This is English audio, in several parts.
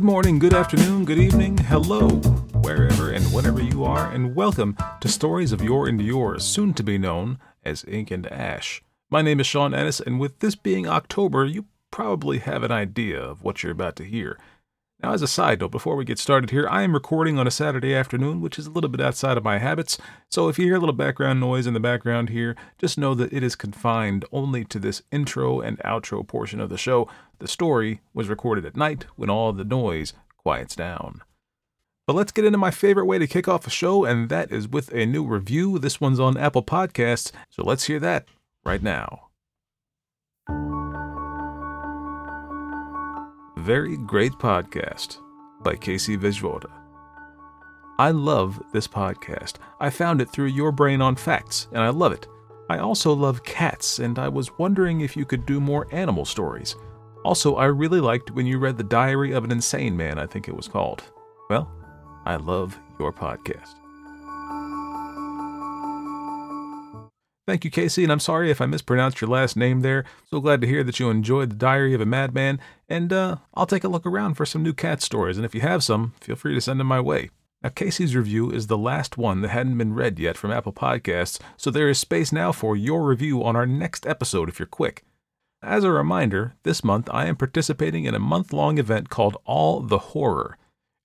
Good morning, good afternoon, good evening, hello, wherever and whenever you are, and welcome to Stories of Yore and Yours, soon to be known as Ink and Ash. My name is Sean Ennis, and with this being October, you probably have an idea of what you're about to hear. Now, as a side note, before we get started here, I am recording on a Saturday afternoon, which is a little bit outside of my habits. So if you hear a little background noise in the background here, just know that it is confined only to this intro and outro portion of the show. The story was recorded at night when all the noise quiets down. But let's get into my favorite way to kick off a show, and that is with a new review. This one's on Apple Podcasts, so let's hear that right now. Very Great Podcast by Casey Vejvoda. I love this podcast. I found it through Your Brain on Facts, and I love it. I also love cats, and I was wondering if you could do more animal stories. Also, I really liked when you read The Diary of an Insane Man, I think it was called. Well, I love your podcast. Thank you, Casey, and I'm sorry if I mispronounced your last name there. So glad to hear that you enjoyed The Diary of a Madman, and uh, I'll take a look around for some new cat stories, and if you have some, feel free to send them my way. Now, Casey's review is the last one that hadn't been read yet from Apple Podcasts, so there is space now for your review on our next episode if you're quick. As a reminder, this month I am participating in a month long event called All the Horror.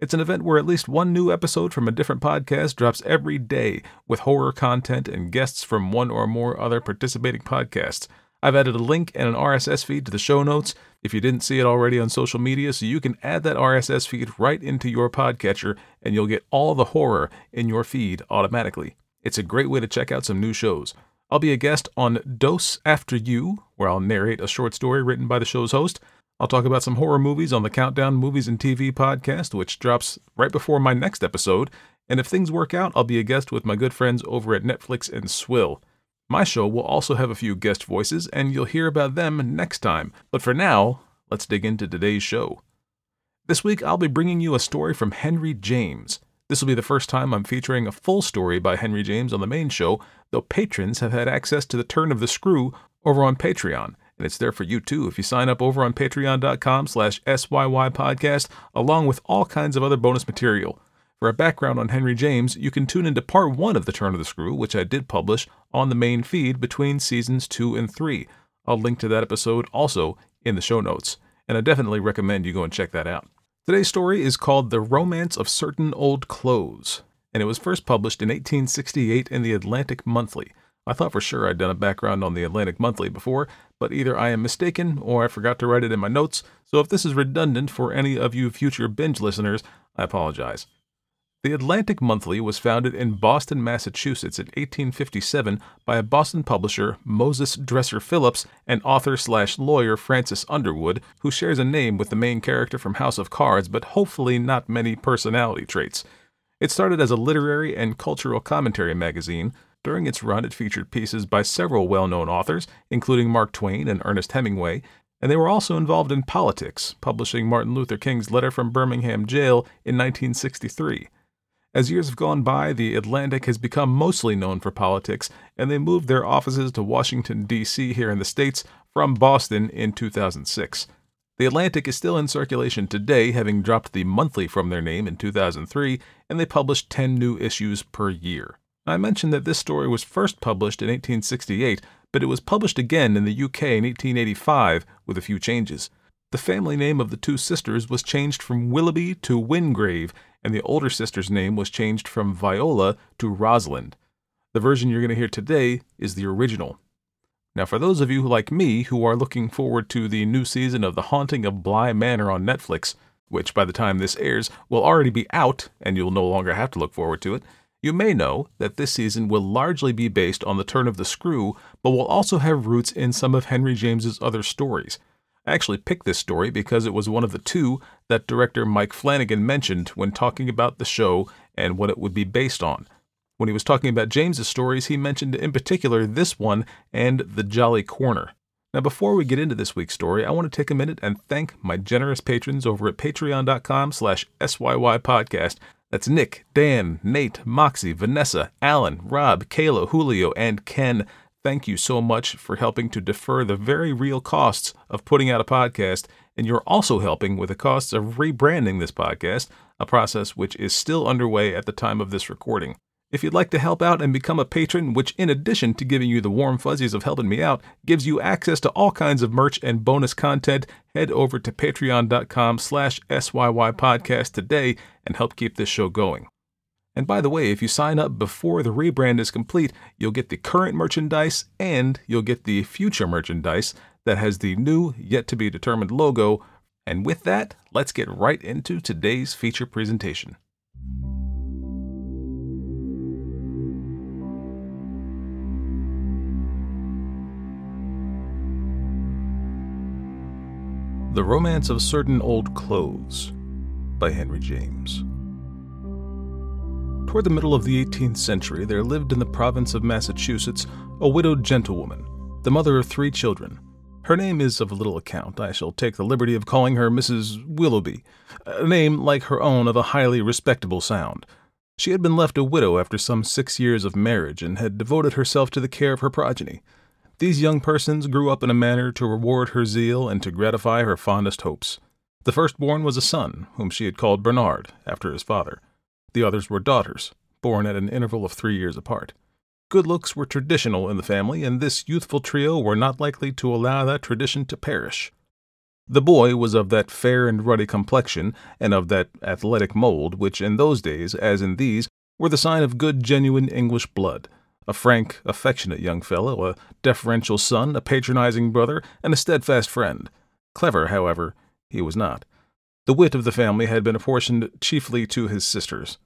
It's an event where at least one new episode from a different podcast drops every day with horror content and guests from one or more other participating podcasts. I've added a link and an RSS feed to the show notes if you didn't see it already on social media, so you can add that RSS feed right into your podcatcher and you'll get all the horror in your feed automatically. It's a great way to check out some new shows. I'll be a guest on Dose After You, where I'll narrate a short story written by the show's host. I'll talk about some horror movies on the Countdown Movies and TV podcast, which drops right before my next episode. And if things work out, I'll be a guest with my good friends over at Netflix and Swill. My show will also have a few guest voices, and you'll hear about them next time. But for now, let's dig into today's show. This week, I'll be bringing you a story from Henry James. This will be the first time I'm featuring a full story by Henry James on the main show, though patrons have had access to the turn of the screw over on Patreon and it's there for you too if you sign up over on patreon.com slash SYY podcast, along with all kinds of other bonus material. For a background on Henry James, you can tune into part one of The Turn of the Screw, which I did publish on the main feed between seasons two and three. I'll link to that episode also in the show notes, and I definitely recommend you go and check that out. Today's story is called The Romance of Certain Old Clothes, and it was first published in 1868 in the Atlantic Monthly. I thought for sure I'd done a background on the Atlantic Monthly before, but either I am mistaken or I forgot to write it in my notes, so if this is redundant for any of you future binge listeners, I apologize. The Atlantic Monthly was founded in Boston, Massachusetts in 1857 by a Boston publisher, Moses Dresser Phillips, and author slash lawyer Francis Underwood, who shares a name with the main character from House of Cards, but hopefully not many personality traits. It started as a literary and cultural commentary magazine, during its run, it featured pieces by several well known authors, including Mark Twain and Ernest Hemingway, and they were also involved in politics, publishing Martin Luther King's letter from Birmingham jail in 1963. As years have gone by, the Atlantic has become mostly known for politics, and they moved their offices to Washington, D.C., here in the States, from Boston in 2006. The Atlantic is still in circulation today, having dropped the monthly from their name in 2003, and they publish 10 new issues per year. I mentioned that this story was first published in 1868, but it was published again in the UK in 1885 with a few changes. The family name of the two sisters was changed from Willoughby to Wingrave, and the older sister's name was changed from Viola to Rosalind. The version you're going to hear today is the original. Now, for those of you like me who are looking forward to the new season of The Haunting of Bly Manor on Netflix, which by the time this airs will already be out and you'll no longer have to look forward to it, you may know that this season will largely be based on the turn of the screw, but will also have roots in some of Henry James's other stories. I actually picked this story because it was one of the two that director Mike Flanagan mentioned when talking about the show and what it would be based on. When he was talking about James's stories, he mentioned in particular this one and The Jolly Corner. Now, before we get into this week's story, I want to take a minute and thank my generous patrons over at patreon.com slash SYY podcast that's Nick, Dan, Nate, Moxie, Vanessa, Alan, Rob, Kayla, Julio, and Ken. Thank you so much for helping to defer the very real costs of putting out a podcast and you're also helping with the costs of rebranding this podcast, a process which is still underway at the time of this recording. If you'd like to help out and become a patron, which in addition to giving you the warm fuzzies of helping me out, gives you access to all kinds of merch and bonus content, head over to patreon.com slash SYY podcast today and help keep this show going. And by the way, if you sign up before the rebrand is complete, you'll get the current merchandise and you'll get the future merchandise that has the new, yet to be determined logo. And with that, let's get right into today's feature presentation. The Romance of Certain Old Clothes by Henry James. Toward the middle of the 18th century, there lived in the province of Massachusetts a widowed gentlewoman, the mother of three children. Her name is of little account. I shall take the liberty of calling her Mrs. Willoughby, a name like her own of a highly respectable sound. She had been left a widow after some six years of marriage and had devoted herself to the care of her progeny. These young persons grew up in a manner to reward her zeal and to gratify her fondest hopes. The firstborn was a son, whom she had called Bernard, after his father. The others were daughters, born at an interval of three years apart. Good looks were traditional in the family, and this youthful trio were not likely to allow that tradition to perish. The boy was of that fair and ruddy complexion, and of that athletic mold which in those days, as in these, were the sign of good genuine English blood. A frank, affectionate young fellow, a deferential son, a patronizing brother, and a steadfast friend. Clever, however, he was not. The wit of the family had been apportioned chiefly to his sisters.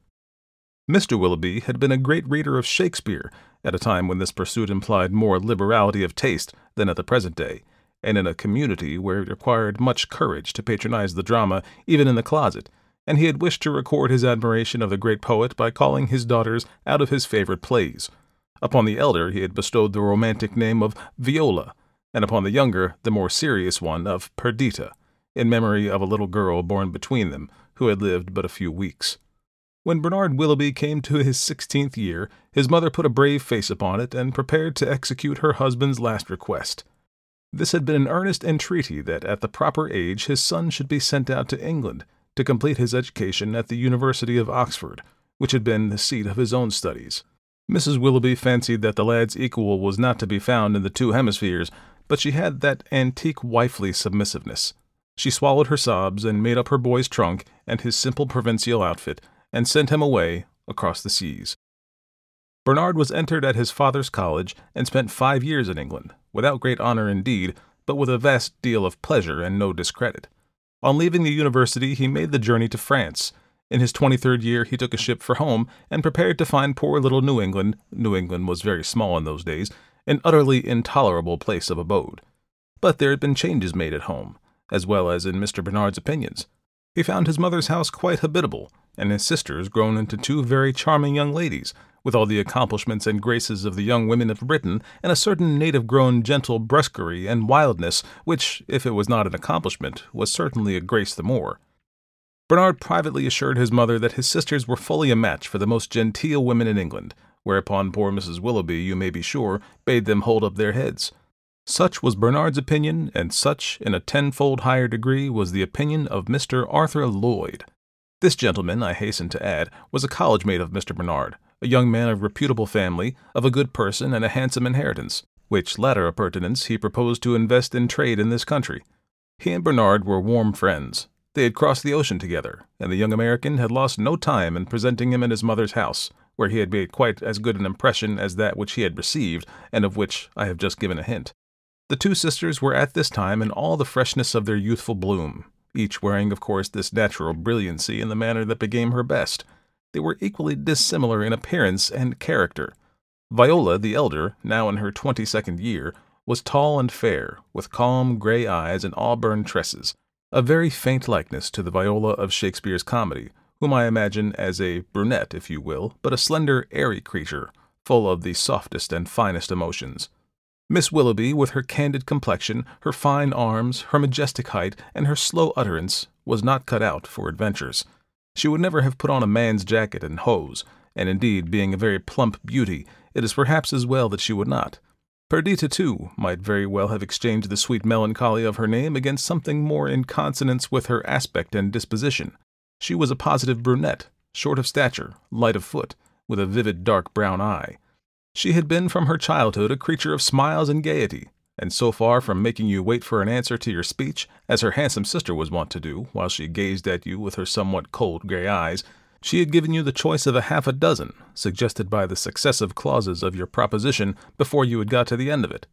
Mr. Willoughby had been a great reader of Shakespeare at a time when this pursuit implied more liberality of taste than at the present day, and in a community where it required much courage to patronize the drama even in the closet, and he had wished to record his admiration of the great poet by calling his daughters out of his favorite plays. Upon the elder he had bestowed the romantic name of Viola, and upon the younger the more serious one of Perdita, in memory of a little girl born between them, who had lived but a few weeks. When Bernard Willoughby came to his sixteenth year, his mother put a brave face upon it and prepared to execute her husband's last request. This had been an earnest entreaty that at the proper age his son should be sent out to England to complete his education at the University of Oxford, which had been the seat of his own studies. Mrs. Willoughby fancied that the lad's equal was not to be found in the two hemispheres, but she had that antique wifely submissiveness. She swallowed her sobs and made up her boy's trunk and his simple provincial outfit and sent him away across the seas. Bernard was entered at his father's college and spent five years in England, without great honor indeed, but with a vast deal of pleasure and no discredit. On leaving the university, he made the journey to France. In his 23rd year, he took a ship for home and prepared to find poor little New England New England was very small in those days an utterly intolerable place of abode. But there had been changes made at home, as well as in Mr. Bernard's opinions. He found his mother's house quite habitable, and his sisters grown into two very charming young ladies, with all the accomplishments and graces of the young women of Britain, and a certain native grown gentle brusquerie and wildness, which, if it was not an accomplishment, was certainly a grace the more. Bernard privately assured his mother that his sisters were fully a match for the most genteel women in England, whereupon poor Mrs. Willoughby, you may be sure, bade them hold up their heads. Such was Bernard's opinion, and such, in a tenfold higher degree, was the opinion of Mr. Arthur Lloyd. This gentleman, I hasten to add, was a college mate of Mr. Bernard, a young man of reputable family, of a good person, and a handsome inheritance, which latter appurtenance he proposed to invest in trade in this country. He and Bernard were warm friends. They had crossed the ocean together, and the young American had lost no time in presenting him at his mother's house, where he had made quite as good an impression as that which he had received, and of which I have just given a hint. The two sisters were at this time in all the freshness of their youthful bloom, each wearing, of course, this natural brilliancy in the manner that became her best. They were equally dissimilar in appearance and character. Viola, the elder, now in her twenty second year, was tall and fair, with calm gray eyes and auburn tresses, a very faint likeness to the Viola of Shakespeare's comedy, whom I imagine as a brunette, if you will, but a slender, airy creature, full of the softest and finest emotions. Miss Willoughby, with her candid complexion, her fine arms, her majestic height, and her slow utterance, was not cut out for adventures. She would never have put on a man's jacket and hose, and indeed, being a very plump beauty, it is perhaps as well that she would not. Perdita, too, might very well have exchanged the sweet melancholy of her name against something more in consonance with her aspect and disposition. She was a positive brunette, short of stature, light of foot, with a vivid dark brown eye. She had been from her childhood a creature of smiles and gaiety, and so far from making you wait for an answer to your speech, as her handsome sister was wont to do, while she gazed at you with her somewhat cold gray eyes, she had given you the choice of a half a dozen, suggested by the successive clauses of your proposition before you had got to the end of it.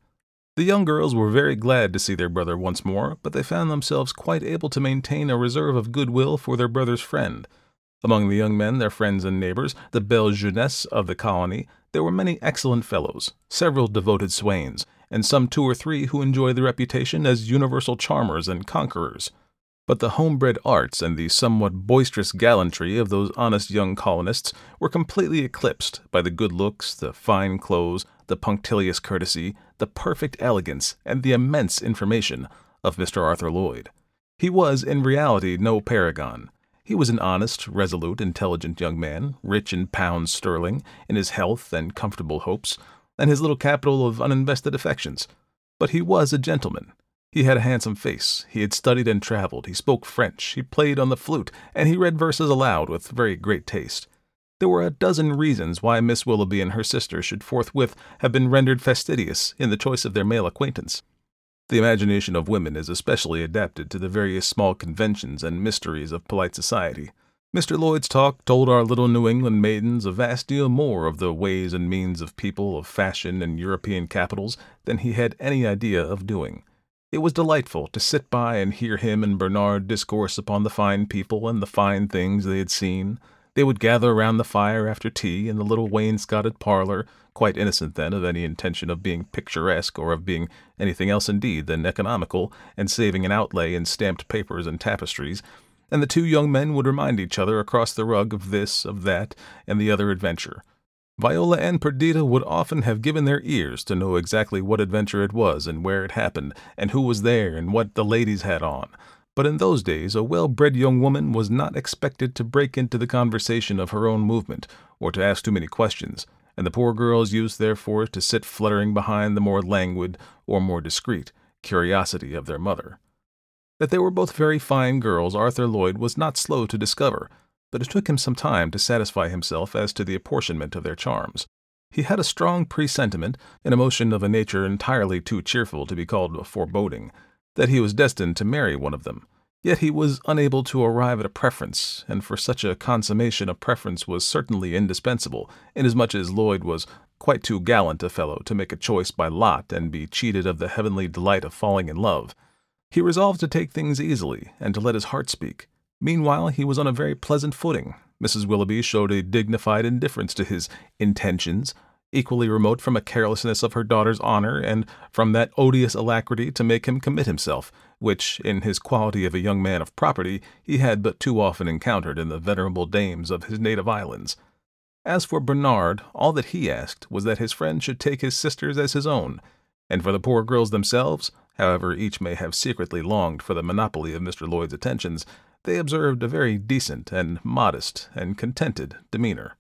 The young girls were very glad to see their brother once more, but they found themselves quite able to maintain a reserve of goodwill for their brother's friend. Among the young men, their friends and neighbors, the belle jeunesse of the colony, there were many excellent fellows, several devoted swains, and some two or three who enjoyed the reputation as universal charmers and conquerors. But the homebred arts and the somewhat boisterous gallantry of those honest young colonists were completely eclipsed by the good looks, the fine clothes, the punctilious courtesy, the perfect elegance, and the immense information of Mr. Arthur Lloyd. He was, in reality, no paragon. He was an honest, resolute, intelligent young man, rich in pounds sterling, in his health and comfortable hopes, and his little capital of uninvested affections. But he was a gentleman. He had a handsome face, he had studied and traveled, he spoke French, he played on the flute, and he read verses aloud with very great taste. There were a dozen reasons why Miss Willoughby and her sister should forthwith have been rendered fastidious in the choice of their male acquaintance. The imagination of women is especially adapted to the various small conventions and mysteries of polite society. Mr. Lloyd's talk told our little New England maidens a vast deal more of the ways and means of people of fashion in European capitals than he had any idea of doing. It was delightful to sit by and hear him and Bernard discourse upon the fine people and the fine things they had seen. They would gather around the fire after tea in the little wainscoted parlor, quite innocent then of any intention of being picturesque or of being anything else indeed than economical and saving an outlay in stamped papers and tapestries and the two young men would remind each other across the rug of this, of that, and the other adventure. Viola and Perdita would often have given their ears to know exactly what adventure it was and where it happened, and who was there and what the ladies had on. But in those days, a well bred young woman was not expected to break into the conversation of her own movement, or to ask too many questions, and the poor girls used therefore to sit fluttering behind the more languid, or more discreet, curiosity of their mother. That they were both very fine girls Arthur Lloyd was not slow to discover, but it took him some time to satisfy himself as to the apportionment of their charms. He had a strong presentiment, an emotion of a nature entirely too cheerful to be called a foreboding, that he was destined to marry one of them. Yet he was unable to arrive at a preference, and for such a consummation a preference was certainly indispensable, inasmuch as Lloyd was quite too gallant a fellow to make a choice by lot and be cheated of the heavenly delight of falling in love. He resolved to take things easily and to let his heart speak. Meanwhile, he was on a very pleasant footing. Mrs. Willoughby showed a dignified indifference to his intentions, equally remote from a carelessness of her daughter's honor and from that odious alacrity to make him commit himself, which, in his quality of a young man of property, he had but too often encountered in the venerable dames of his native islands. As for Bernard, all that he asked was that his friend should take his sisters as his own, and for the poor girls themselves, However, each may have secretly longed for the monopoly of Mr. Lloyd's attentions, they observed a very decent and modest and contented demeanor.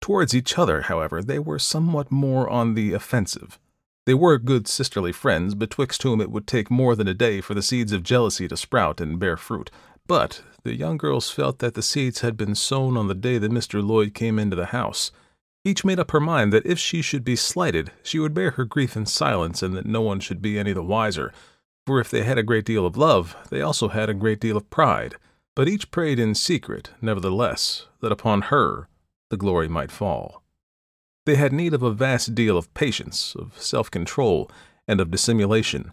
Towards each other, however, they were somewhat more on the offensive. They were good sisterly friends, betwixt whom it would take more than a day for the seeds of jealousy to sprout and bear fruit. But the young girls felt that the seeds had been sown on the day that Mr. Lloyd came into the house, each made up her mind that if she should be slighted, she would bear her grief in silence and that no one should be any the wiser. For if they had a great deal of love, they also had a great deal of pride. But each prayed in secret, nevertheless, that upon her the glory might fall. They had need of a vast deal of patience, of self control, and of dissimulation.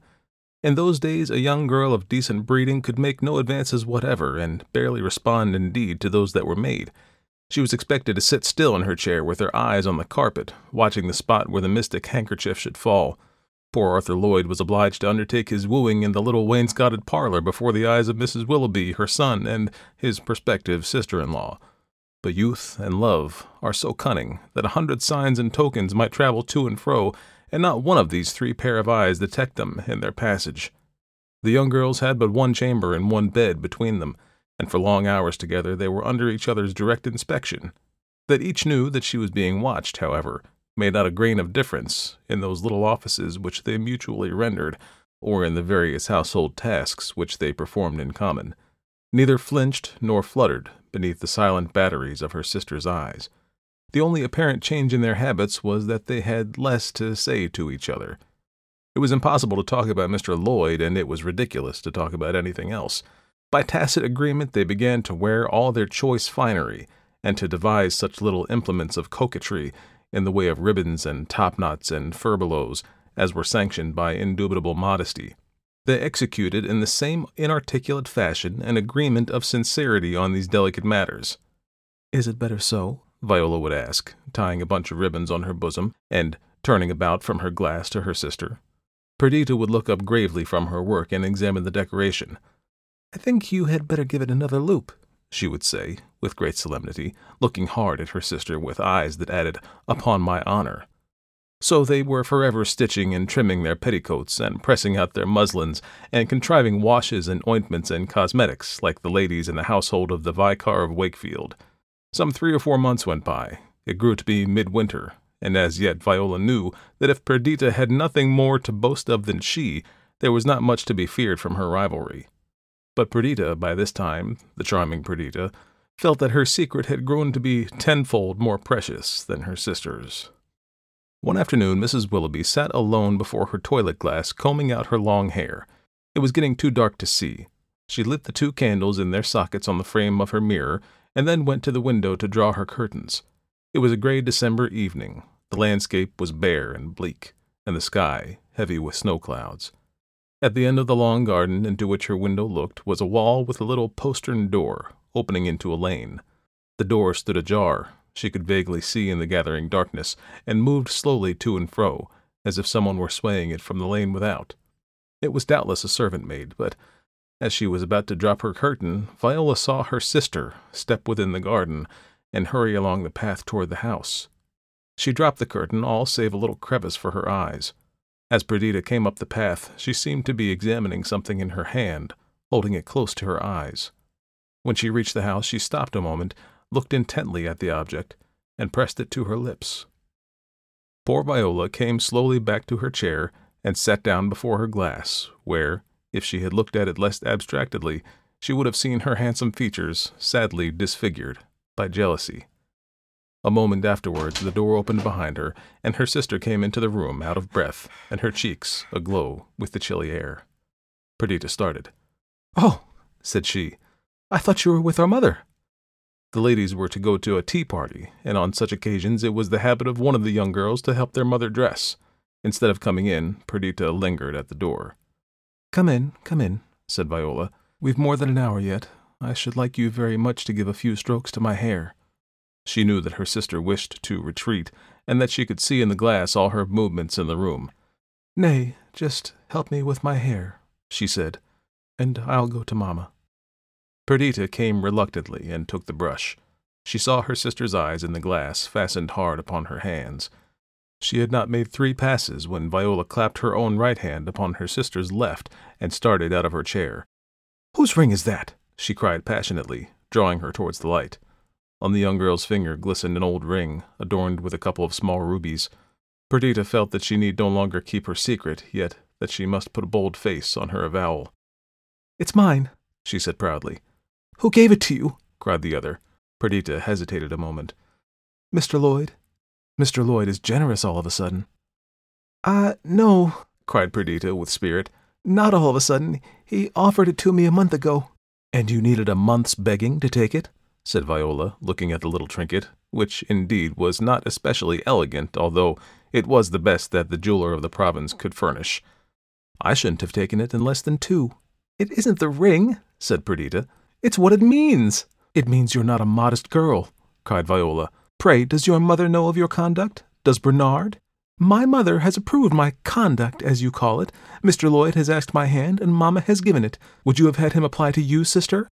In those days, a young girl of decent breeding could make no advances whatever, and barely respond indeed to those that were made. She was expected to sit still in her chair with her eyes on the carpet, watching the spot where the mystic handkerchief should fall. Poor Arthur Lloyd was obliged to undertake his wooing in the little wainscoted parlor before the eyes of Mrs. Willoughby, her son, and his prospective sister in law. But youth and love are so cunning that a hundred signs and tokens might travel to and fro, and not one of these three pair of eyes detect them in their passage. The young girls had but one chamber and one bed between them, and for long hours together they were under each other's direct inspection. That each knew that she was being watched, however, made not a grain of difference in those little offices which they mutually rendered, or in the various household tasks which they performed in common. Neither flinched nor fluttered beneath the silent batteries of her sister's eyes. The only apparent change in their habits was that they had less to say to each other. It was impossible to talk about Mr. Lloyd, and it was ridiculous to talk about anything else. By tacit agreement, they began to wear all their choice finery, and to devise such little implements of coquetry in the way of ribbons and topknots and furbelows as were sanctioned by indubitable modesty. They executed in the same inarticulate fashion an agreement of sincerity on these delicate matters. Is it better so? Viola would ask, tying a bunch of ribbons on her bosom and turning about from her glass to her sister. Perdita would look up gravely from her work and examine the decoration. I think you had better give it another loop, she would say, with great solemnity, looking hard at her sister with eyes that added, Upon my honor. So they were forever stitching and trimming their petticoats, and pressing out their muslins, and contriving washes and ointments and cosmetics, like the ladies in the household of the Vicar of Wakefield. Some three or four months went by. It grew to be midwinter, and as yet Viola knew that if Perdita had nothing more to boast of than she, there was not much to be feared from her rivalry. But Perdita, by this time, the charming Perdita, felt that her secret had grown to be tenfold more precious than her sister's. One afternoon, Mrs. Willoughby sat alone before her toilet glass, combing out her long hair. It was getting too dark to see. She lit the two candles in their sockets on the frame of her mirror, and then went to the window to draw her curtains. It was a gray December evening. The landscape was bare and bleak, and the sky heavy with snow clouds. At the end of the long garden into which her window looked was a wall with a little postern door opening into a lane. The door stood ajar, she could vaguely see in the gathering darkness, and moved slowly to and fro, as if someone were swaying it from the lane without. It was doubtless a servant maid, but as she was about to drop her curtain, Viola saw her sister step within the garden and hurry along the path toward the house. She dropped the curtain, all save a little crevice for her eyes. As Perdita came up the path, she seemed to be examining something in her hand, holding it close to her eyes. When she reached the house, she stopped a moment, looked intently at the object, and pressed it to her lips. Poor Viola came slowly back to her chair and sat down before her glass, where, if she had looked at it less abstractedly, she would have seen her handsome features sadly disfigured by jealousy. A moment afterwards, the door opened behind her, and her sister came into the room out of breath, and her cheeks aglow with the chilly air. Perdita started. Oh, said she, I thought you were with our mother. The ladies were to go to a tea party, and on such occasions it was the habit of one of the young girls to help their mother dress. Instead of coming in, Perdita lingered at the door. Come in, come in, said Viola. We've more than an hour yet. I should like you very much to give a few strokes to my hair. She knew that her sister wished to retreat, and that she could see in the glass all her movements in the room. Nay, just help me with my hair, she said, and I'll go to mamma. Perdita came reluctantly and took the brush. She saw her sister's eyes in the glass fastened hard upon her hands. She had not made three passes when Viola clapped her own right hand upon her sister's left and started out of her chair. Whose ring is that? she cried passionately, drawing her towards the light. On the young girl's finger glistened an old ring, adorned with a couple of small rubies. Perdita felt that she need no longer keep her secret, yet that she must put a bold face on her avowal. It's mine, she said proudly. Who gave it to you? cried the other. Perdita hesitated a moment. Mr. Lloyd. Mr. Lloyd is generous all of a sudden. Ah, uh, no, cried Perdita with spirit. Not all of a sudden. He offered it to me a month ago. And you needed a month's begging to take it? Said Viola, looking at the little trinket, which indeed was not especially elegant, although it was the best that the jeweler of the province could furnish. I shouldn't have taken it in less than two. It isn't the ring, said Perdita. It's what it means. It means you're not a modest girl, cried Viola. Pray, does your mother know of your conduct? Does Bernard? My mother has approved my conduct, as you call it. Mr. Lloyd has asked my hand, and Mamma has given it. Would you have had him apply to you, sister?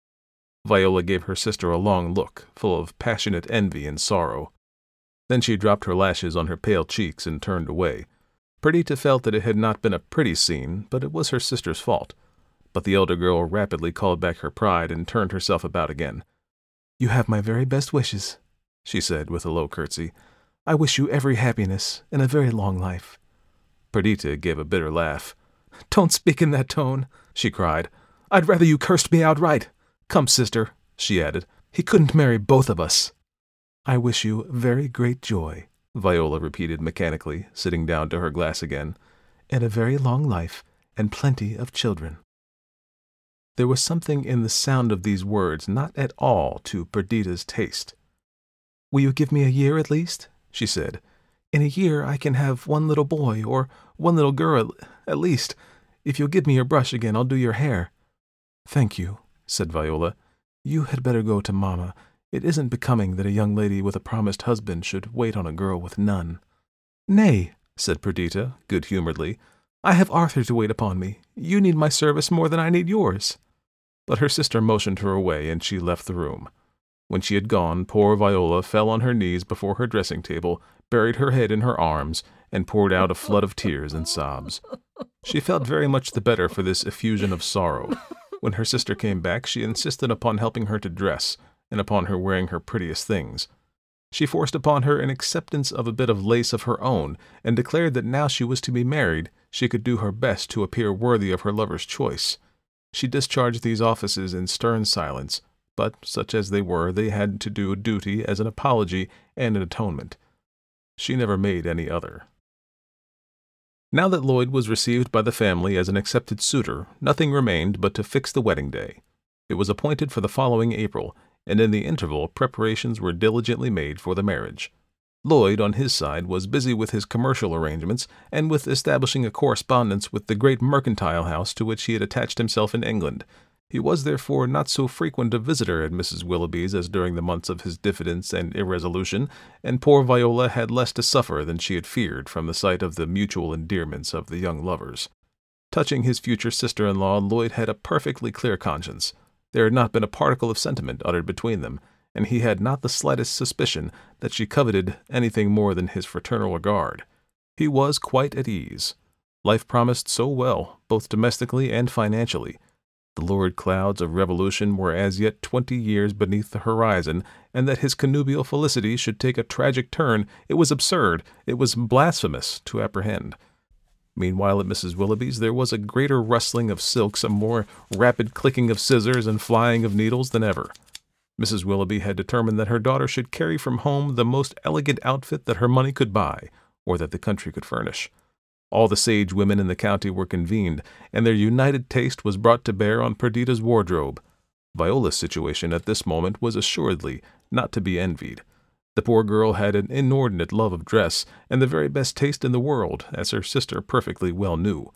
Viola gave her sister a long look, full of passionate envy and sorrow. Then she dropped her lashes on her pale cheeks and turned away. Perdita felt that it had not been a pretty scene, but it was her sister's fault. But the elder girl rapidly called back her pride and turned herself about again. You have my very best wishes, she said with a low curtsy. I wish you every happiness and a very long life. Perdita gave a bitter laugh. Don't speak in that tone, she cried. I'd rather you cursed me outright. Come, sister, she added. He couldn't marry both of us. I wish you very great joy, Viola repeated mechanically, sitting down to her glass again, and a very long life and plenty of children. There was something in the sound of these words not at all to Perdita's taste. Will you give me a year at least? she said. In a year I can have one little boy or one little girl at least. If you'll give me your brush again, I'll do your hair. Thank you, said Viola. You had better go to mamma. It isn't becoming that a young lady with a promised husband should wait on a girl with none. Nay, said Perdita, good humoredly. I have Arthur to wait upon me. You need my service more than I need yours. But her sister motioned her away, and she left the room. When she had gone, poor Viola fell on her knees before her dressing table, buried her head in her arms, and poured out a flood of tears and sobs. She felt very much the better for this effusion of sorrow. When her sister came back, she insisted upon helping her to dress, and upon her wearing her prettiest things. She forced upon her an acceptance of a bit of lace of her own, and declared that now she was to be married, she could do her best to appear worthy of her lover's choice. She discharged these offices in stern silence, but, such as they were, they had to do duty as an apology and an atonement. She never made any other. Now that Lloyd was received by the family as an accepted suitor, nothing remained but to fix the wedding day. It was appointed for the following April, and in the interval preparations were diligently made for the marriage. Lloyd, on his side, was busy with his commercial arrangements and with establishing a correspondence with the great mercantile house to which he had attached himself in England. He was therefore not so frequent a visitor at Mrs. Willoughby's as during the months of his diffidence and irresolution, and poor Viola had less to suffer than she had feared from the sight of the mutual endearments of the young lovers. Touching his future sister-in-law, Lloyd had a perfectly clear conscience. There had not been a particle of sentiment uttered between them, and he had not the slightest suspicion that she coveted anything more than his fraternal regard. He was quite at ease. Life promised so well, both domestically and financially. The lurid clouds of revolution were as yet twenty years beneath the horizon, and that his connubial felicity should take a tragic turn, it was absurd, it was blasphemous to apprehend. Meanwhile, at Mrs. Willoughby's, there was a greater rustling of silks, a more rapid clicking of scissors and flying of needles than ever. Mrs. Willoughby had determined that her daughter should carry from home the most elegant outfit that her money could buy, or that the country could furnish. All the sage women in the county were convened, and their united taste was brought to bear on Perdita's wardrobe. Viola's situation at this moment was assuredly not to be envied. The poor girl had an inordinate love of dress, and the very best taste in the world, as her sister perfectly well knew.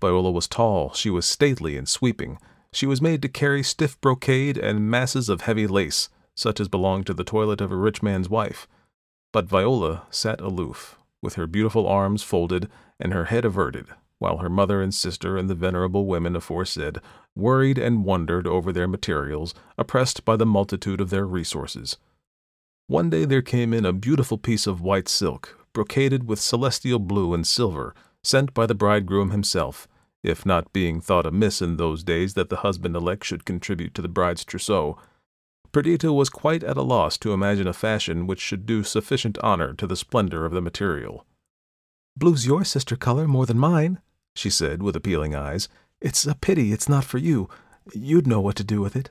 Viola was tall, she was stately and sweeping. She was made to carry stiff brocade and masses of heavy lace, such as belong to the toilet of a rich man's wife. But Viola sat aloof, with her beautiful arms folded and her head averted, while her mother and sister and the venerable women aforesaid worried and wondered over their materials, oppressed by the multitude of their resources. One day there came in a beautiful piece of white silk, brocaded with celestial blue and silver, sent by the bridegroom himself, if not being thought amiss in those days that the husband elect should contribute to the bride's trousseau. Perdita was quite at a loss to imagine a fashion which should do sufficient honor to the splendor of the material. Blue's your sister color more than mine, she said with appealing eyes. It's a pity it's not for you. You'd know what to do with it.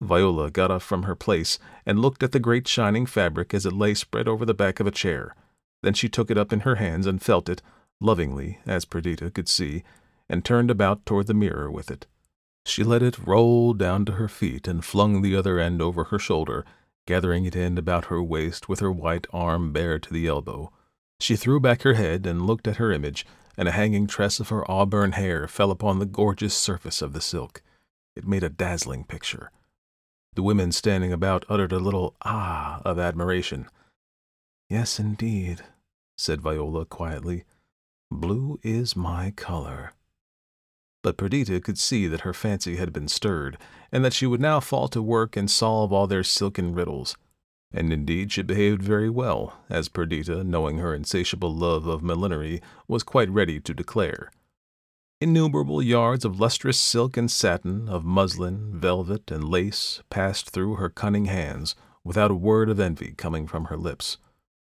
Viola got up from her place and looked at the great shining fabric as it lay spread over the back of a chair. Then she took it up in her hands and felt it, lovingly, as Perdita could see, and turned about toward the mirror with it. She let it roll down to her feet and flung the other end over her shoulder, gathering it in about her waist with her white arm bare to the elbow. She threw back her head and looked at her image, and a hanging tress of her auburn hair fell upon the gorgeous surface of the silk. It made a dazzling picture. The women standing about uttered a little ah of admiration. Yes, indeed, said Viola quietly. Blue is my color. But Perdita could see that her fancy had been stirred, and that she would now fall to work and solve all their silken riddles. And indeed she behaved very well, as Perdita, knowing her insatiable love of millinery, was quite ready to declare. Innumerable yards of lustrous silk and satin, of muslin, velvet, and lace passed through her cunning hands, without a word of envy coming from her lips.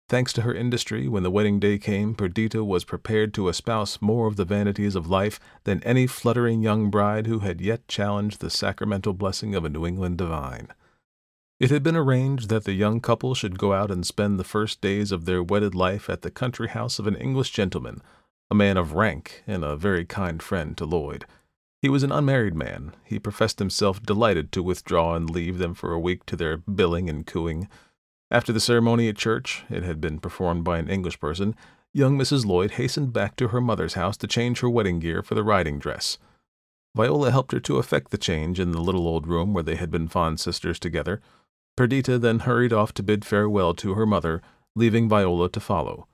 Thanks to her industry, when the wedding day came, Perdita was prepared to espouse more of the vanities of life than any fluttering young bride who had yet challenged the sacramental blessing of a New England divine. It had been arranged that the young couple should go out and spend the first days of their wedded life at the country house of an English gentleman, a man of rank and a very kind friend to Lloyd. He was an unmarried man. He professed himself delighted to withdraw and leave them for a week to their billing and cooing. After the ceremony at church, it had been performed by an English person, young Mrs. Lloyd hastened back to her mother's house to change her wedding gear for the riding dress. Viola helped her to effect the change in the little old room where they had been fond sisters together. Perdita then hurried off to bid farewell to her mother, leaving Viola to follow.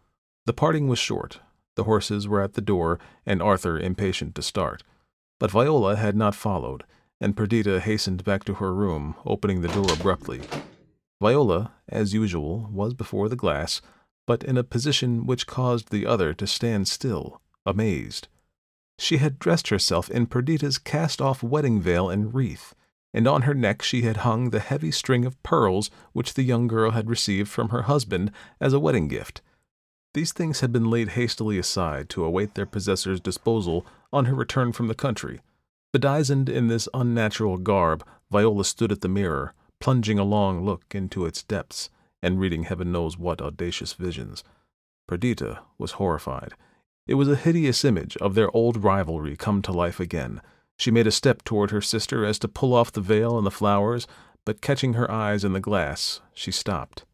The parting was short. The horses were at the door, and Arthur impatient to start. But Viola had not followed, and Perdita hastened back to her room, opening the door abruptly. Viola, as usual, was before the glass, but in a position which caused the other to stand still, amazed. She had dressed herself in Perdita's cast-off wedding veil and wreath, and on her neck she had hung the heavy string of pearls which the young girl had received from her husband as a wedding gift. These things had been laid hastily aside to await their possessor's disposal on her return from the country. Bedizened in this unnatural garb, Viola stood at the mirror, plunging a long look into its depths and reading heaven knows what audacious visions. Perdita was horrified. It was a hideous image of their old rivalry come to life again. She made a step toward her sister as to pull off the veil and the flowers, but catching her eyes in the glass, she stopped.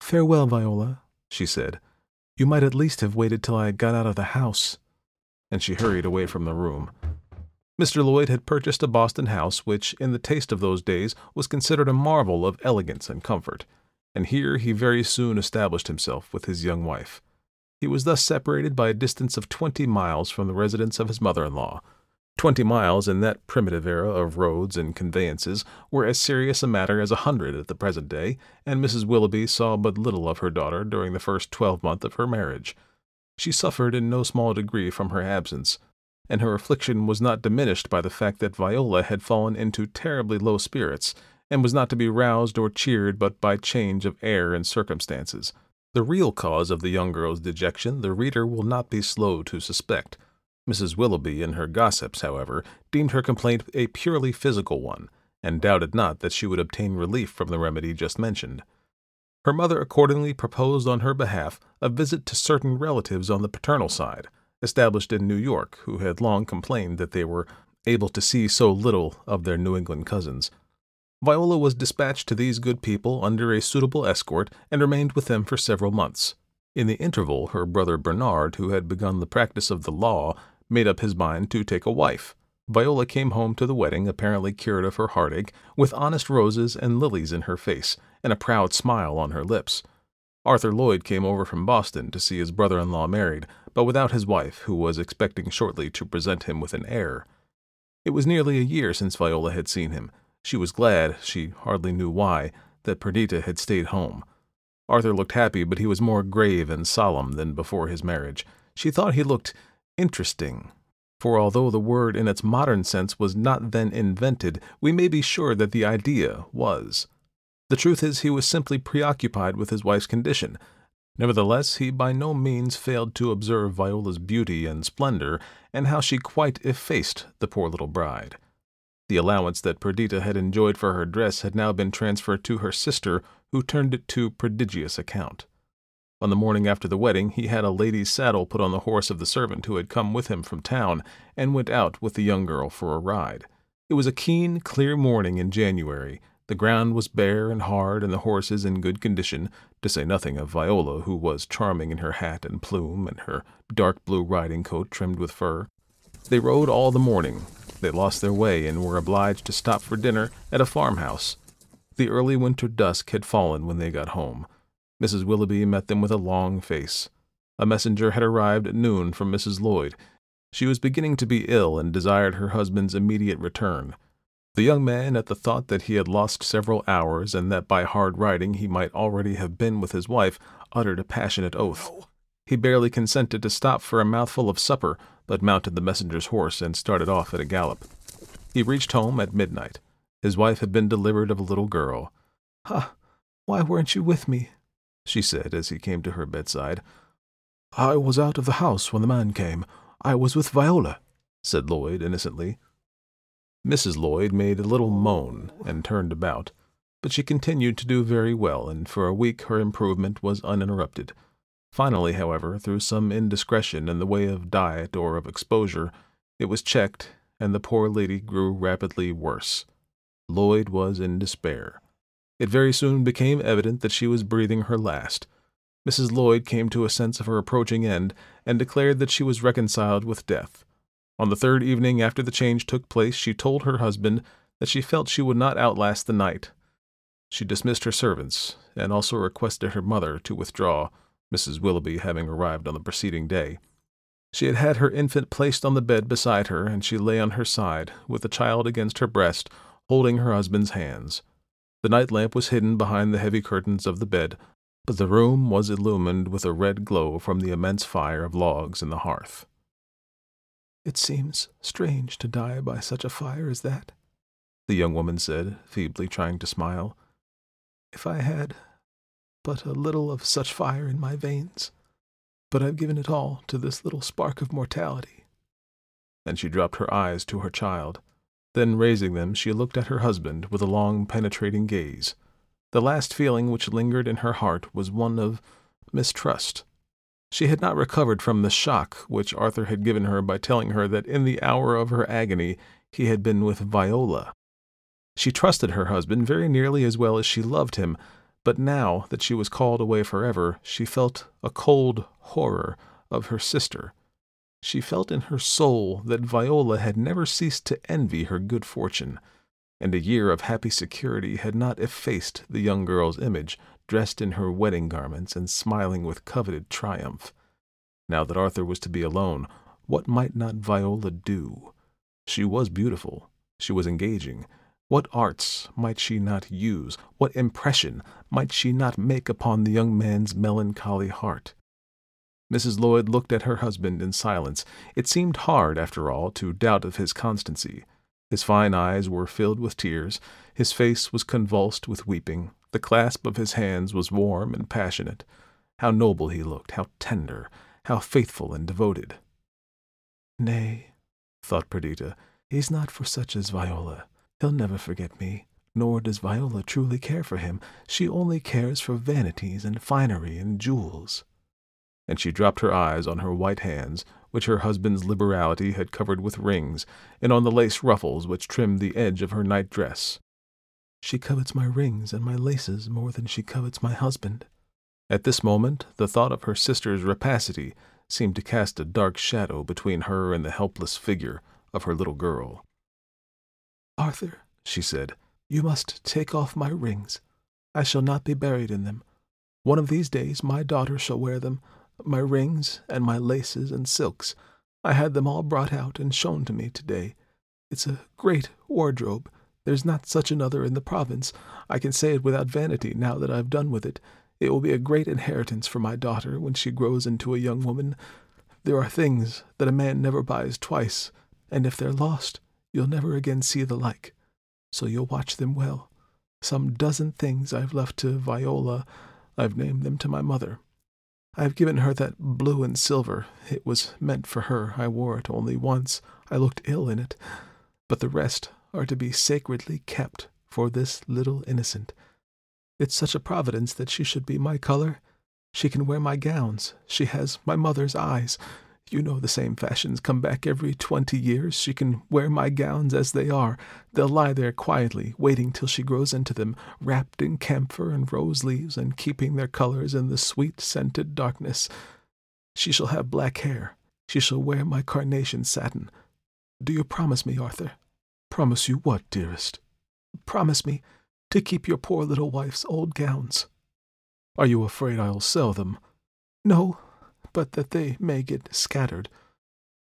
Farewell, Viola, she said. You might at least have waited till I got out of the house. And she hurried away from the room. Mr. Lloyd had purchased a Boston house which, in the taste of those days, was considered a marvel of elegance and comfort, and here he very soon established himself with his young wife. He was thus separated by a distance of twenty miles from the residence of his mother-in-law. Twenty miles in that primitive era of roads and conveyances were as serious a matter as a hundred at the present day, and Mrs. Willoughby saw but little of her daughter during the first twelvemonth of her marriage. She suffered in no small degree from her absence, and her affliction was not diminished by the fact that Viola had fallen into terribly low spirits, and was not to be roused or cheered but by change of air and circumstances. The real cause of the young girl's dejection the reader will not be slow to suspect. Mrs. Willoughby and her gossips, however, deemed her complaint a purely physical one, and doubted not that she would obtain relief from the remedy just mentioned. Her mother accordingly proposed on her behalf a visit to certain relatives on the paternal side, established in New York, who had long complained that they were able to see so little of their New England cousins. Viola was dispatched to these good people under a suitable escort and remained with them for several months. In the interval, her brother Bernard, who had begun the practice of the law, made up his mind to take a wife. Viola came home to the wedding apparently cured of her heartache, with honest roses and lilies in her face, and a proud smile on her lips. Arthur Lloyd came over from Boston to see his brother-in-law married, but without his wife, who was expecting shortly to present him with an heir. It was nearly a year since Viola had seen him. She was glad, she hardly knew why, that Perdita had stayed home. Arthur looked happy, but he was more grave and solemn than before his marriage. She thought he looked interesting. For although the word in its modern sense was not then invented, we may be sure that the idea was. The truth is, he was simply preoccupied with his wife's condition, Nevertheless, he by no means failed to observe Viola's beauty and splendor, and how she quite effaced the poor little bride. The allowance that Perdita had enjoyed for her dress had now been transferred to her sister, who turned it to prodigious account. On the morning after the wedding, he had a lady's saddle put on the horse of the servant who had come with him from town, and went out with the young girl for a ride. It was a keen, clear morning in January, the ground was bare and hard, and the horses in good condition, to say nothing of Viola, who was charming in her hat and plume, and her dark blue riding coat trimmed with fur. They rode all the morning. They lost their way and were obliged to stop for dinner at a farmhouse. The early winter dusk had fallen when they got home. Mrs. Willoughby met them with a long face. A messenger had arrived at noon from Mrs. Lloyd. She was beginning to be ill and desired her husband's immediate return. The young man, at the thought that he had lost several hours and that by hard riding he might already have been with his wife, uttered a passionate oath. He barely consented to stop for a mouthful of supper, but mounted the messenger's horse and started off at a gallop. He reached home at midnight. His wife had been delivered of a little girl. Ha! Why weren't you with me? She said as he came to her bedside. I was out of the house when the man came. I was with Viola, said Lloyd innocently. Mrs. Lloyd made a little moan and turned about, but she continued to do very well, and for a week her improvement was uninterrupted. Finally, however, through some indiscretion in the way of diet or of exposure, it was checked, and the poor lady grew rapidly worse. Lloyd was in despair. It very soon became evident that she was breathing her last. Mrs. Lloyd came to a sense of her approaching end, and declared that she was reconciled with death. On the third evening after the change took place, she told her husband that she felt she would not outlast the night. She dismissed her servants, and also requested her mother to withdraw, Mrs. Willoughby having arrived on the preceding day. She had had her infant placed on the bed beside her, and she lay on her side, with the child against her breast, holding her husband's hands. The night lamp was hidden behind the heavy curtains of the bed, but the room was illumined with a red glow from the immense fire of logs in the hearth. It seems strange to die by such a fire as that, the young woman said, feebly trying to smile. If I had but a little of such fire in my veins. But I've given it all to this little spark of mortality. And she dropped her eyes to her child. Then, raising them, she looked at her husband with a long, penetrating gaze. The last feeling which lingered in her heart was one of mistrust. She had not recovered from the shock which Arthur had given her by telling her that in the hour of her agony he had been with Viola. She trusted her husband very nearly as well as she loved him, but now that she was called away forever, she felt a cold horror of her sister. She felt in her soul that Viola had never ceased to envy her good fortune, and a year of happy security had not effaced the young girl's image, dressed in her wedding garments and smiling with coveted triumph. Now that Arthur was to be alone, what might not Viola do? She was beautiful, she was engaging, what arts might she not use? What impression might she not make upon the young man's melancholy heart? Mrs. Lloyd looked at her husband in silence. It seemed hard, after all, to doubt of his constancy. His fine eyes were filled with tears, his face was convulsed with weeping, the clasp of his hands was warm and passionate. How noble he looked, how tender, how faithful and devoted. Nay, thought Perdita, he's not for such as Viola. He'll never forget me, nor does Viola truly care for him. She only cares for vanities and finery and jewels. And she dropped her eyes on her white hands, which her husband's liberality had covered with rings, and on the lace ruffles which trimmed the edge of her night dress. She covets my rings and my laces more than she covets my husband. At this moment, the thought of her sister's rapacity seemed to cast a dark shadow between her and the helpless figure of her little girl. Arthur, she said, you must take off my rings. I shall not be buried in them. One of these days my daughter shall wear them, my rings and my laces and silks. I had them all brought out and shown to me today. It's a great wardrobe. There's not such another in the province. I can say it without vanity now that I've done with it. It will be a great inheritance for my daughter when she grows into a young woman. There are things that a man never buys twice, and if they're lost, You'll never again see the like, so you'll watch them well. Some dozen things I've left to Viola, I've named them to my mother. I've given her that blue and silver. It was meant for her. I wore it only once. I looked ill in it. But the rest are to be sacredly kept for this little innocent. It's such a providence that she should be my color. She can wear my gowns. She has my mother's eyes. You know the same fashions come back every twenty years. She can wear my gowns as they are. They'll lie there quietly, waiting till she grows into them, wrapped in camphor and rose leaves, and keeping their colors in the sweet scented darkness. She shall have black hair. She shall wear my carnation satin. Do you promise me, Arthur? Promise you what, dearest? Promise me to keep your poor little wife's old gowns. Are you afraid I'll sell them? No, but that they may get scattered.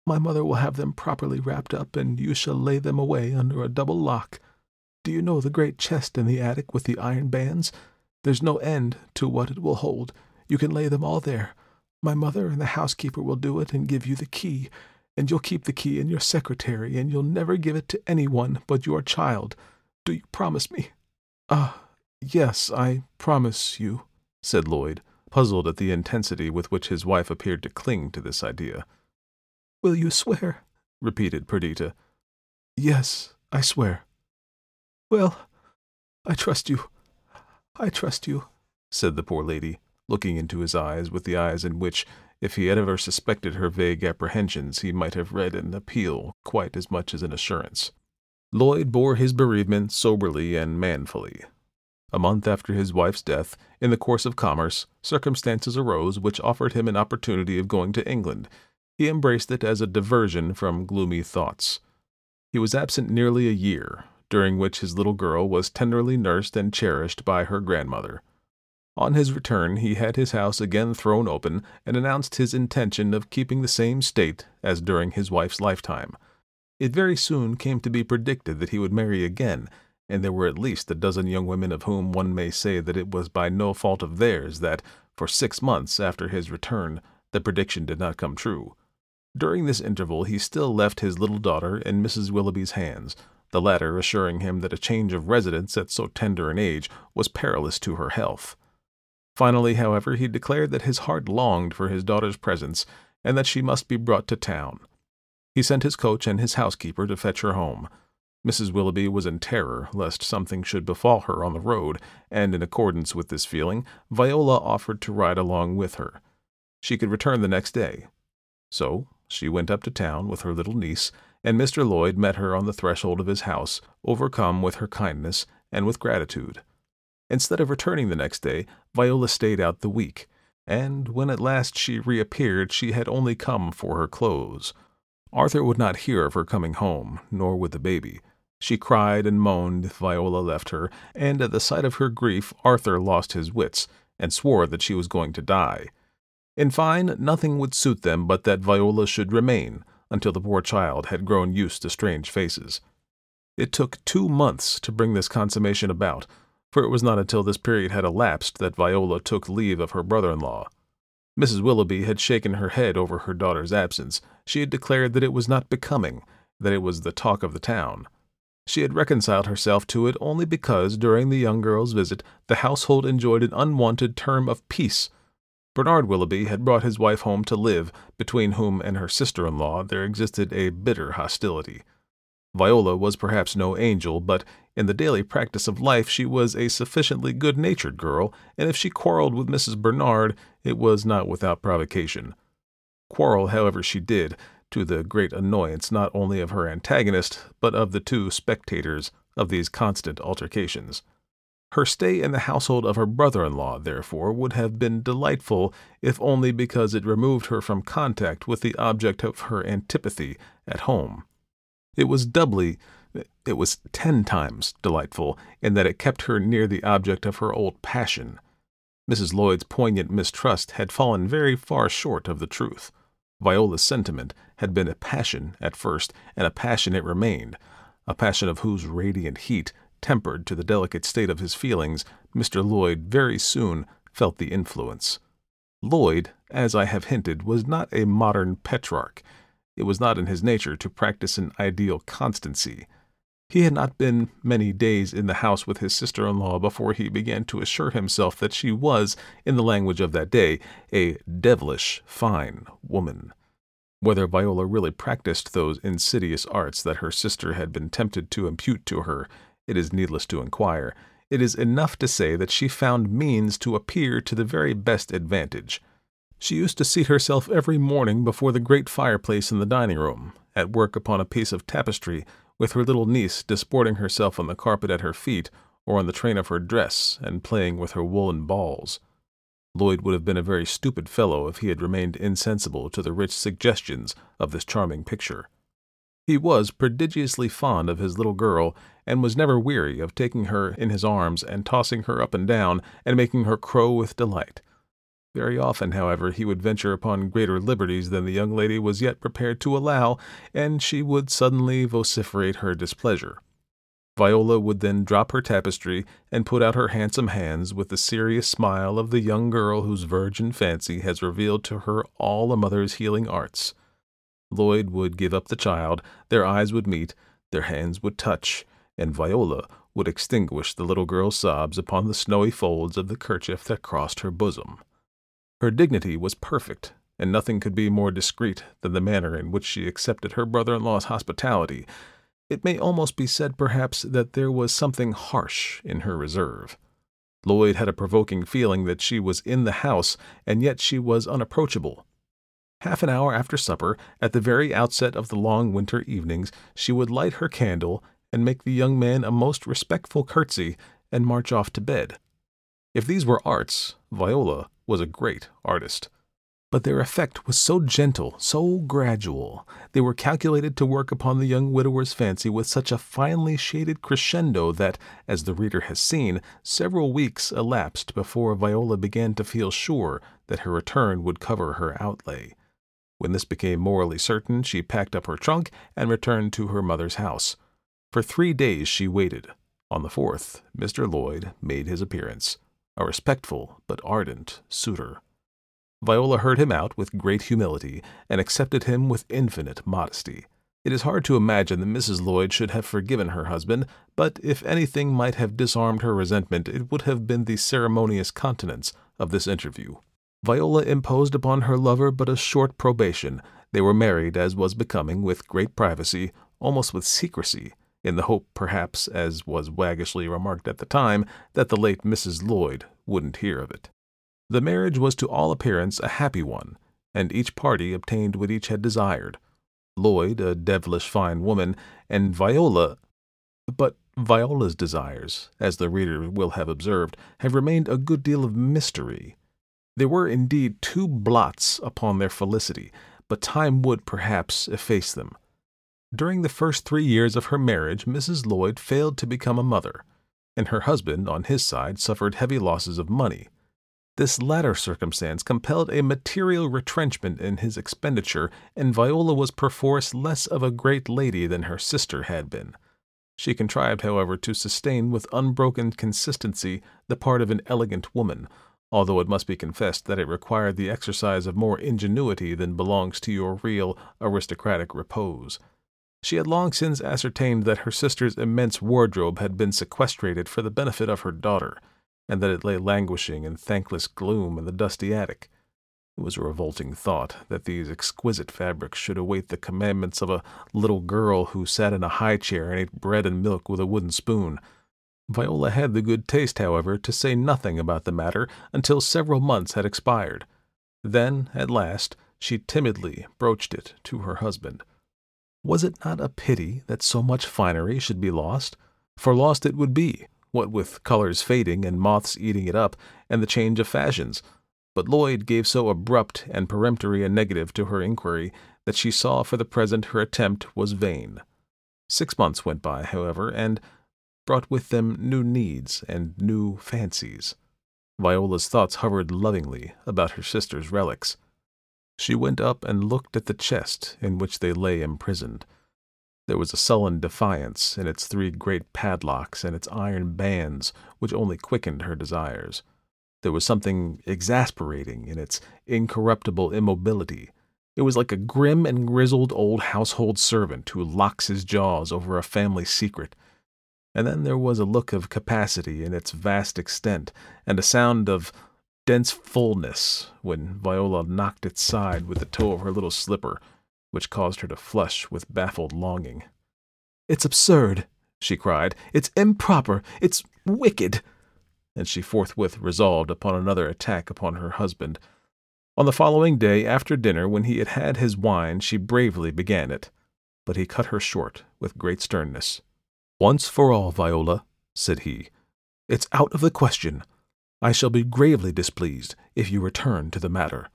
My mother will have them properly wrapped up, and you shall lay them away under a double lock. Do you know the great chest in the attic with the iron bands? There's no end to what it will hold. You can lay them all there. My mother and the housekeeper will do it and give you the key, and you'll keep the key in your secretary, and you'll never give it to any one but your child. Do you promise me? Ah, yes, I promise you, said Lloyd, puzzled at the intensity with which his wife appeared to cling to this idea. Will you swear? repeated Perdita. Yes, I swear. Well, I trust you. I trust you, said the poor lady, looking into his eyes with the eyes in which, if he had ever suspected her vague apprehensions, he might have read an appeal quite as much as an assurance. Lloyd bore his bereavement soberly and manfully. A month after his wife's death, in the course of commerce, circumstances arose which offered him an opportunity of going to England. He embraced it as a diversion from gloomy thoughts. He was absent nearly a year, during which his little girl was tenderly nursed and cherished by her grandmother. On his return, he had his house again thrown open and announced his intention of keeping the same state as during his wife's lifetime. It very soon came to be predicted that he would marry again, and there were at least a dozen young women of whom one may say that it was by no fault of theirs that, for six months after his return, the prediction did not come true. During this interval he still left his little daughter in Mrs. Willoughby's hands, the latter assuring him that a change of residence at so tender an age was perilous to her health. Finally, however, he declared that his heart longed for his daughter's presence, and that she must be brought to town. He sent his coach and his housekeeper to fetch her home. Mrs. Willoughby was in terror lest something should befall her on the road, and in accordance with this feeling, Viola offered to ride along with her. She could return the next day. So she went up to town with her little niece, and Mr. Lloyd met her on the threshold of his house, overcome with her kindness and with gratitude. Instead of returning the next day, Viola stayed out the week, and when at last she reappeared, she had only come for her clothes. Arthur would not hear of her coming home, nor would the baby. She cried and moaned if Viola left her, and at the sight of her grief Arthur lost his wits, and swore that she was going to die. In fine, nothing would suit them but that Viola should remain until the poor child had grown used to strange faces. It took two months to bring this consummation about, for it was not until this period had elapsed that Viola took leave of her brother-in-law. Mrs. Willoughby had shaken her head over her daughter's absence. She had declared that it was not becoming, that it was the talk of the town. She had reconciled herself to it only because, during the young girl's visit, the household enjoyed an unwonted term of peace Bernard Willoughby had brought his wife home to live, between whom and her sister-in-law there existed a bitter hostility. Viola was perhaps no angel, but in the daily practice of life she was a sufficiently good-natured girl, and if she quarreled with Mrs. Bernard, it was not without provocation. Quarrel, however, she did, to the great annoyance not only of her antagonist, but of the two spectators of these constant altercations. Her stay in the household of her brother in law, therefore, would have been delightful if only because it removed her from contact with the object of her antipathy at home. It was doubly, it was ten times delightful in that it kept her near the object of her old passion. Mrs. Lloyd's poignant mistrust had fallen very far short of the truth. Viola's sentiment had been a passion at first, and a passion it remained, a passion of whose radiant heat tempered to the delicate state of his feelings, Mr. Lloyd very soon felt the influence. Lloyd, as I have hinted, was not a modern Petrarch. It was not in his nature to practice an ideal constancy. He had not been many days in the house with his sister in law before he began to assure himself that she was, in the language of that day, a devilish fine woman. Whether Viola really practiced those insidious arts that her sister had been tempted to impute to her it is needless to inquire. It is enough to say that she found means to appear to the very best advantage. She used to seat herself every morning before the great fireplace in the dining room, at work upon a piece of tapestry, with her little niece disporting herself on the carpet at her feet or on the train of her dress and playing with her woolen balls. Lloyd would have been a very stupid fellow if he had remained insensible to the rich suggestions of this charming picture. He was prodigiously fond of his little girl, and was never weary of taking her in his arms and tossing her up and down and making her crow with delight. Very often, however, he would venture upon greater liberties than the young lady was yet prepared to allow, and she would suddenly vociferate her displeasure. Viola would then drop her tapestry and put out her handsome hands with the serious smile of the young girl whose virgin fancy has revealed to her all a mother's healing arts. Lloyd would give up the child, their eyes would meet, their hands would touch, and Viola would extinguish the little girl's sobs upon the snowy folds of the kerchief that crossed her bosom. Her dignity was perfect, and nothing could be more discreet than the manner in which she accepted her brother in law's hospitality. It may almost be said, perhaps, that there was something harsh in her reserve. Lloyd had a provoking feeling that she was in the house, and yet she was unapproachable. Half an hour after supper, at the very outset of the long winter evenings, she would light her candle and make the young man a most respectful curtsy and march off to bed. If these were arts, Viola was a great artist. But their effect was so gentle, so gradual, they were calculated to work upon the young widower's fancy with such a finely shaded crescendo that, as the reader has seen, several weeks elapsed before Viola began to feel sure that her return would cover her outlay. When this became morally certain, she packed up her trunk and returned to her mother's house. For three days she waited. On the fourth, Mr. Lloyd made his appearance, a respectful but ardent suitor. Viola heard him out with great humility and accepted him with infinite modesty. It is hard to imagine that Mrs. Lloyd should have forgiven her husband, but if anything might have disarmed her resentment, it would have been the ceremonious continence of this interview. Viola imposed upon her lover but a short probation. They were married, as was becoming, with great privacy, almost with secrecy, in the hope, perhaps, as was waggishly remarked at the time, that the late Mrs. Lloyd wouldn't hear of it. The marriage was to all appearance a happy one, and each party obtained what each had desired. Lloyd, a devilish fine woman, and Viola. But Viola's desires, as the reader will have observed, have remained a good deal of mystery. There were indeed two blots upon their felicity, but time would perhaps efface them. During the first three years of her marriage, Mrs. Lloyd failed to become a mother, and her husband, on his side, suffered heavy losses of money. This latter circumstance compelled a material retrenchment in his expenditure, and Viola was perforce less of a great lady than her sister had been. She contrived, however, to sustain with unbroken consistency the part of an elegant woman, although it must be confessed that it required the exercise of more ingenuity than belongs to your real aristocratic repose. She had long since ascertained that her sister's immense wardrobe had been sequestrated for the benefit of her daughter and that it lay languishing in thankless gloom in the dusty attic. It was a revolting thought that these exquisite fabrics should await the commandments of a little girl who sat in a high chair and ate bread and milk with a wooden spoon. Viola had the good taste, however, to say nothing about the matter until several months had expired. Then, at last, she timidly broached it to her husband. Was it not a pity that so much finery should be lost? For lost it would be, what with colors fading and moths eating it up, and the change of fashions. But Lloyd gave so abrupt and peremptory a negative to her inquiry that she saw for the present her attempt was vain. Six months went by, however, and brought with them new needs and new fancies. Viola's thoughts hovered lovingly about her sister's relics. She went up and looked at the chest in which they lay imprisoned. There was a sullen defiance in its three great padlocks and its iron bands which only quickened her desires. There was something exasperating in its incorruptible immobility. It was like a grim and grizzled old household servant who locks his jaws over a family secret. And then there was a look of capacity in its vast extent, and a sound of dense fullness when Viola knocked its side with the toe of her little slipper which caused her to flush with baffled longing. It's absurd, she cried. It's improper. It's wicked. And she forthwith resolved upon another attack upon her husband. On the following day, after dinner, when he had had his wine, she bravely began it. But he cut her short with great sternness. Once for all, Viola, said he, it's out of the question. I shall be gravely displeased if you return to the matter.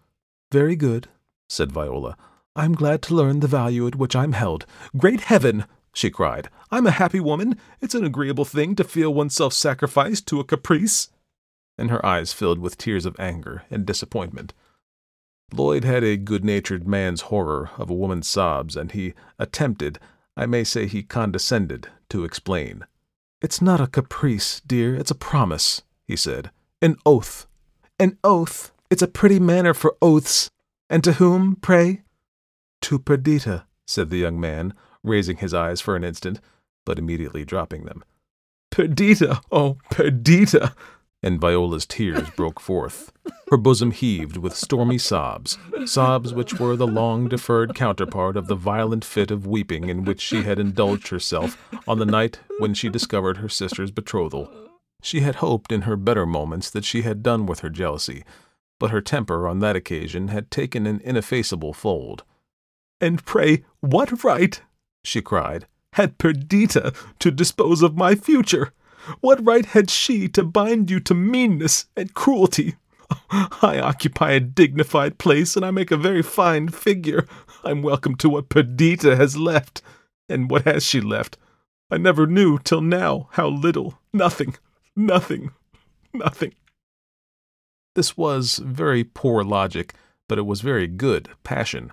Very good, said Viola. I'm glad to learn the value at which I'm held. Great heaven! she cried. I'm a happy woman. It's an agreeable thing to feel oneself sacrificed to a caprice. And her eyes filled with tears of anger and disappointment. Lloyd had a good natured man's horror of a woman's sobs, and he attempted, I may say he condescended, to explain. It's not a caprice, dear, it's a promise, he said. An oath. An oath! It's a pretty manner for oaths. And to whom, pray? To Perdita, said the young man, raising his eyes for an instant, but immediately dropping them. Perdita! Oh, Perdita! and Viola's tears broke forth. Her bosom heaved with stormy sobs, sobs which were the long deferred counterpart of the violent fit of weeping in which she had indulged herself on the night when she discovered her sister's betrothal. She had hoped in her better moments that she had done with her jealousy, but her temper on that occasion had taken an ineffaceable fold. And pray, what right, she cried, had Perdita to dispose of my future? What right had she to bind you to meanness and cruelty? I occupy a dignified place, and I make a very fine figure. I'm welcome to what Perdita has left. And what has she left? I never knew till now how little. Nothing. Nothing. Nothing. This was very poor logic, but it was very good passion.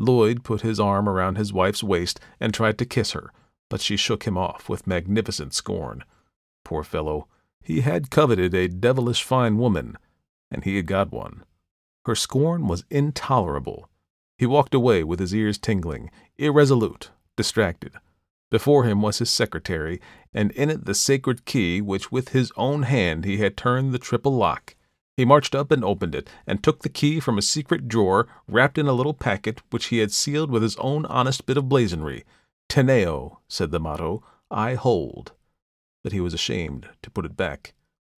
Lloyd put his arm around his wife's waist and tried to kiss her, but she shook him off with magnificent scorn. Poor fellow, he had coveted a devilish fine woman, and he had got one. Her scorn was intolerable. He walked away with his ears tingling, irresolute, distracted. Before him was his secretary, and in it the sacred key which with his own hand he had turned the triple lock. He marched up and opened it, and took the key from a secret drawer wrapped in a little packet which he had sealed with his own honest bit of blazonry. Teneo, said the motto, I hold but he was ashamed to put it back.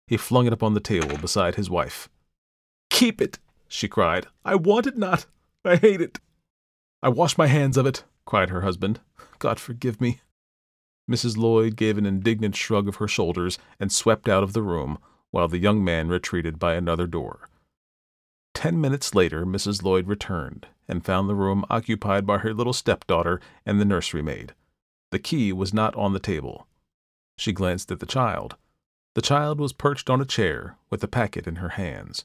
He flung it upon the table beside his wife. Keep it, she cried. I want it not. I hate it. I wash my hands of it, cried her husband. God forgive me. Mrs. Lloyd gave an indignant shrug of her shoulders and swept out of the room, while the young man retreated by another door. Ten minutes later, Mrs. Lloyd returned and found the room occupied by her little stepdaughter and the nursery maid. The key was not on the table. She glanced at the child. The child was perched on a chair, with the packet in her hands.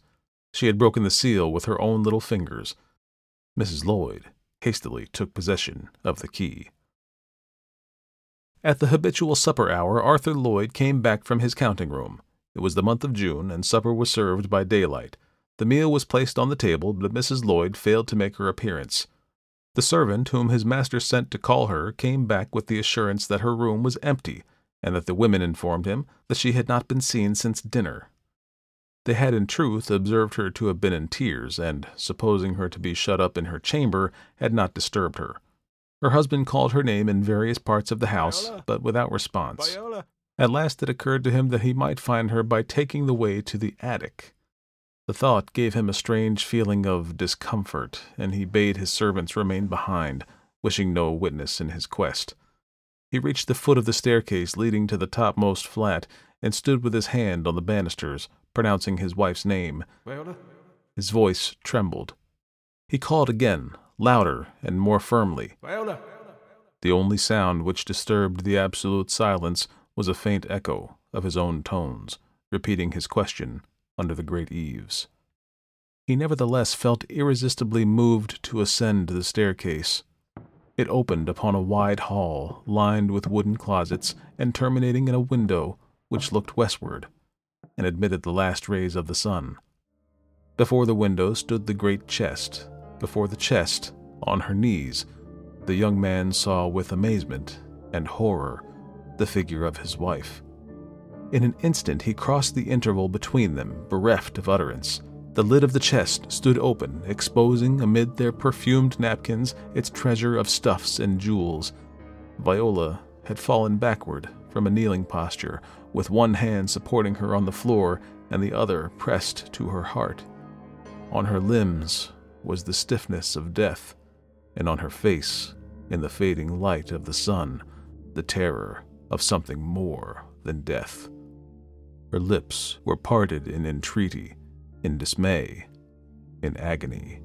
She had broken the seal with her own little fingers. Mrs. Lloyd hastily took possession of the key. At the habitual supper hour, Arthur Lloyd came back from his counting room. It was the month of June, and supper was served by daylight. The meal was placed on the table, but Mrs. Lloyd failed to make her appearance. The servant whom his master sent to call her came back with the assurance that her room was empty and that the women informed him that she had not been seen since dinner. They had in truth observed her to have been in tears, and, supposing her to be shut up in her chamber, had not disturbed her. Her husband called her name in various parts of the house, Viola. but without response. Viola. At last it occurred to him that he might find her by taking the way to the attic. The thought gave him a strange feeling of discomfort, and he bade his servants remain behind, wishing no witness in his quest. He reached the foot of the staircase leading to the topmost flat and stood with his hand on the banisters, pronouncing his wife's name. Viola? Uh, his voice trembled. He called again, louder and more firmly. Viola! Uh, the only sound which disturbed the absolute silence was a faint echo of his own tones, repeating his question under the great eaves. He nevertheless felt irresistibly moved to ascend the staircase. It opened upon a wide hall lined with wooden closets and terminating in a window which looked westward and admitted the last rays of the sun. Before the window stood the great chest. Before the chest, on her knees, the young man saw with amazement and horror the figure of his wife. In an instant he crossed the interval between them, bereft of utterance. The lid of the chest stood open, exposing amid their perfumed napkins its treasure of stuffs and jewels. Viola had fallen backward from a kneeling posture, with one hand supporting her on the floor and the other pressed to her heart. On her limbs was the stiffness of death, and on her face, in the fading light of the sun, the terror of something more than death. Her lips were parted in entreaty, in dismay, in agony,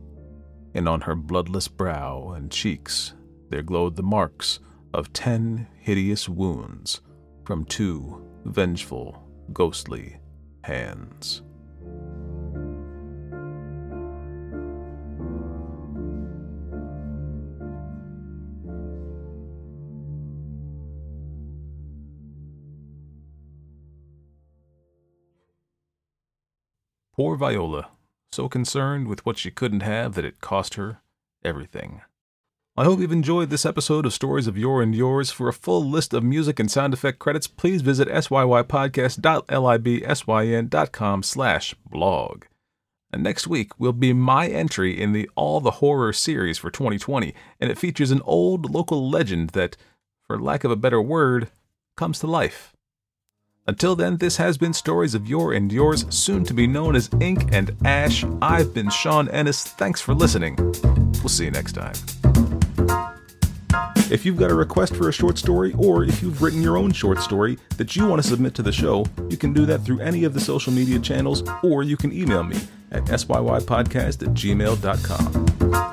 and on her bloodless brow and cheeks there glowed the marks of ten hideous wounds from two vengeful, ghostly hands. Poor Viola, so concerned with what she couldn't have that it cost her everything. I hope you've enjoyed this episode of Stories of Yore and Yours. For a full list of music and sound effect credits, please visit syypodcast.libsyn.com slash blog. And next week will be my entry in the All the Horror series for 2020, and it features an old local legend that, for lack of a better word, comes to life. Until then, this has been Stories of Yore and Yours, soon to be known as Ink and Ash. I've been Sean Ennis. Thanks for listening. We'll see you next time. If you've got a request for a short story, or if you've written your own short story that you want to submit to the show, you can do that through any of the social media channels, or you can email me at syypodcast at gmail.com.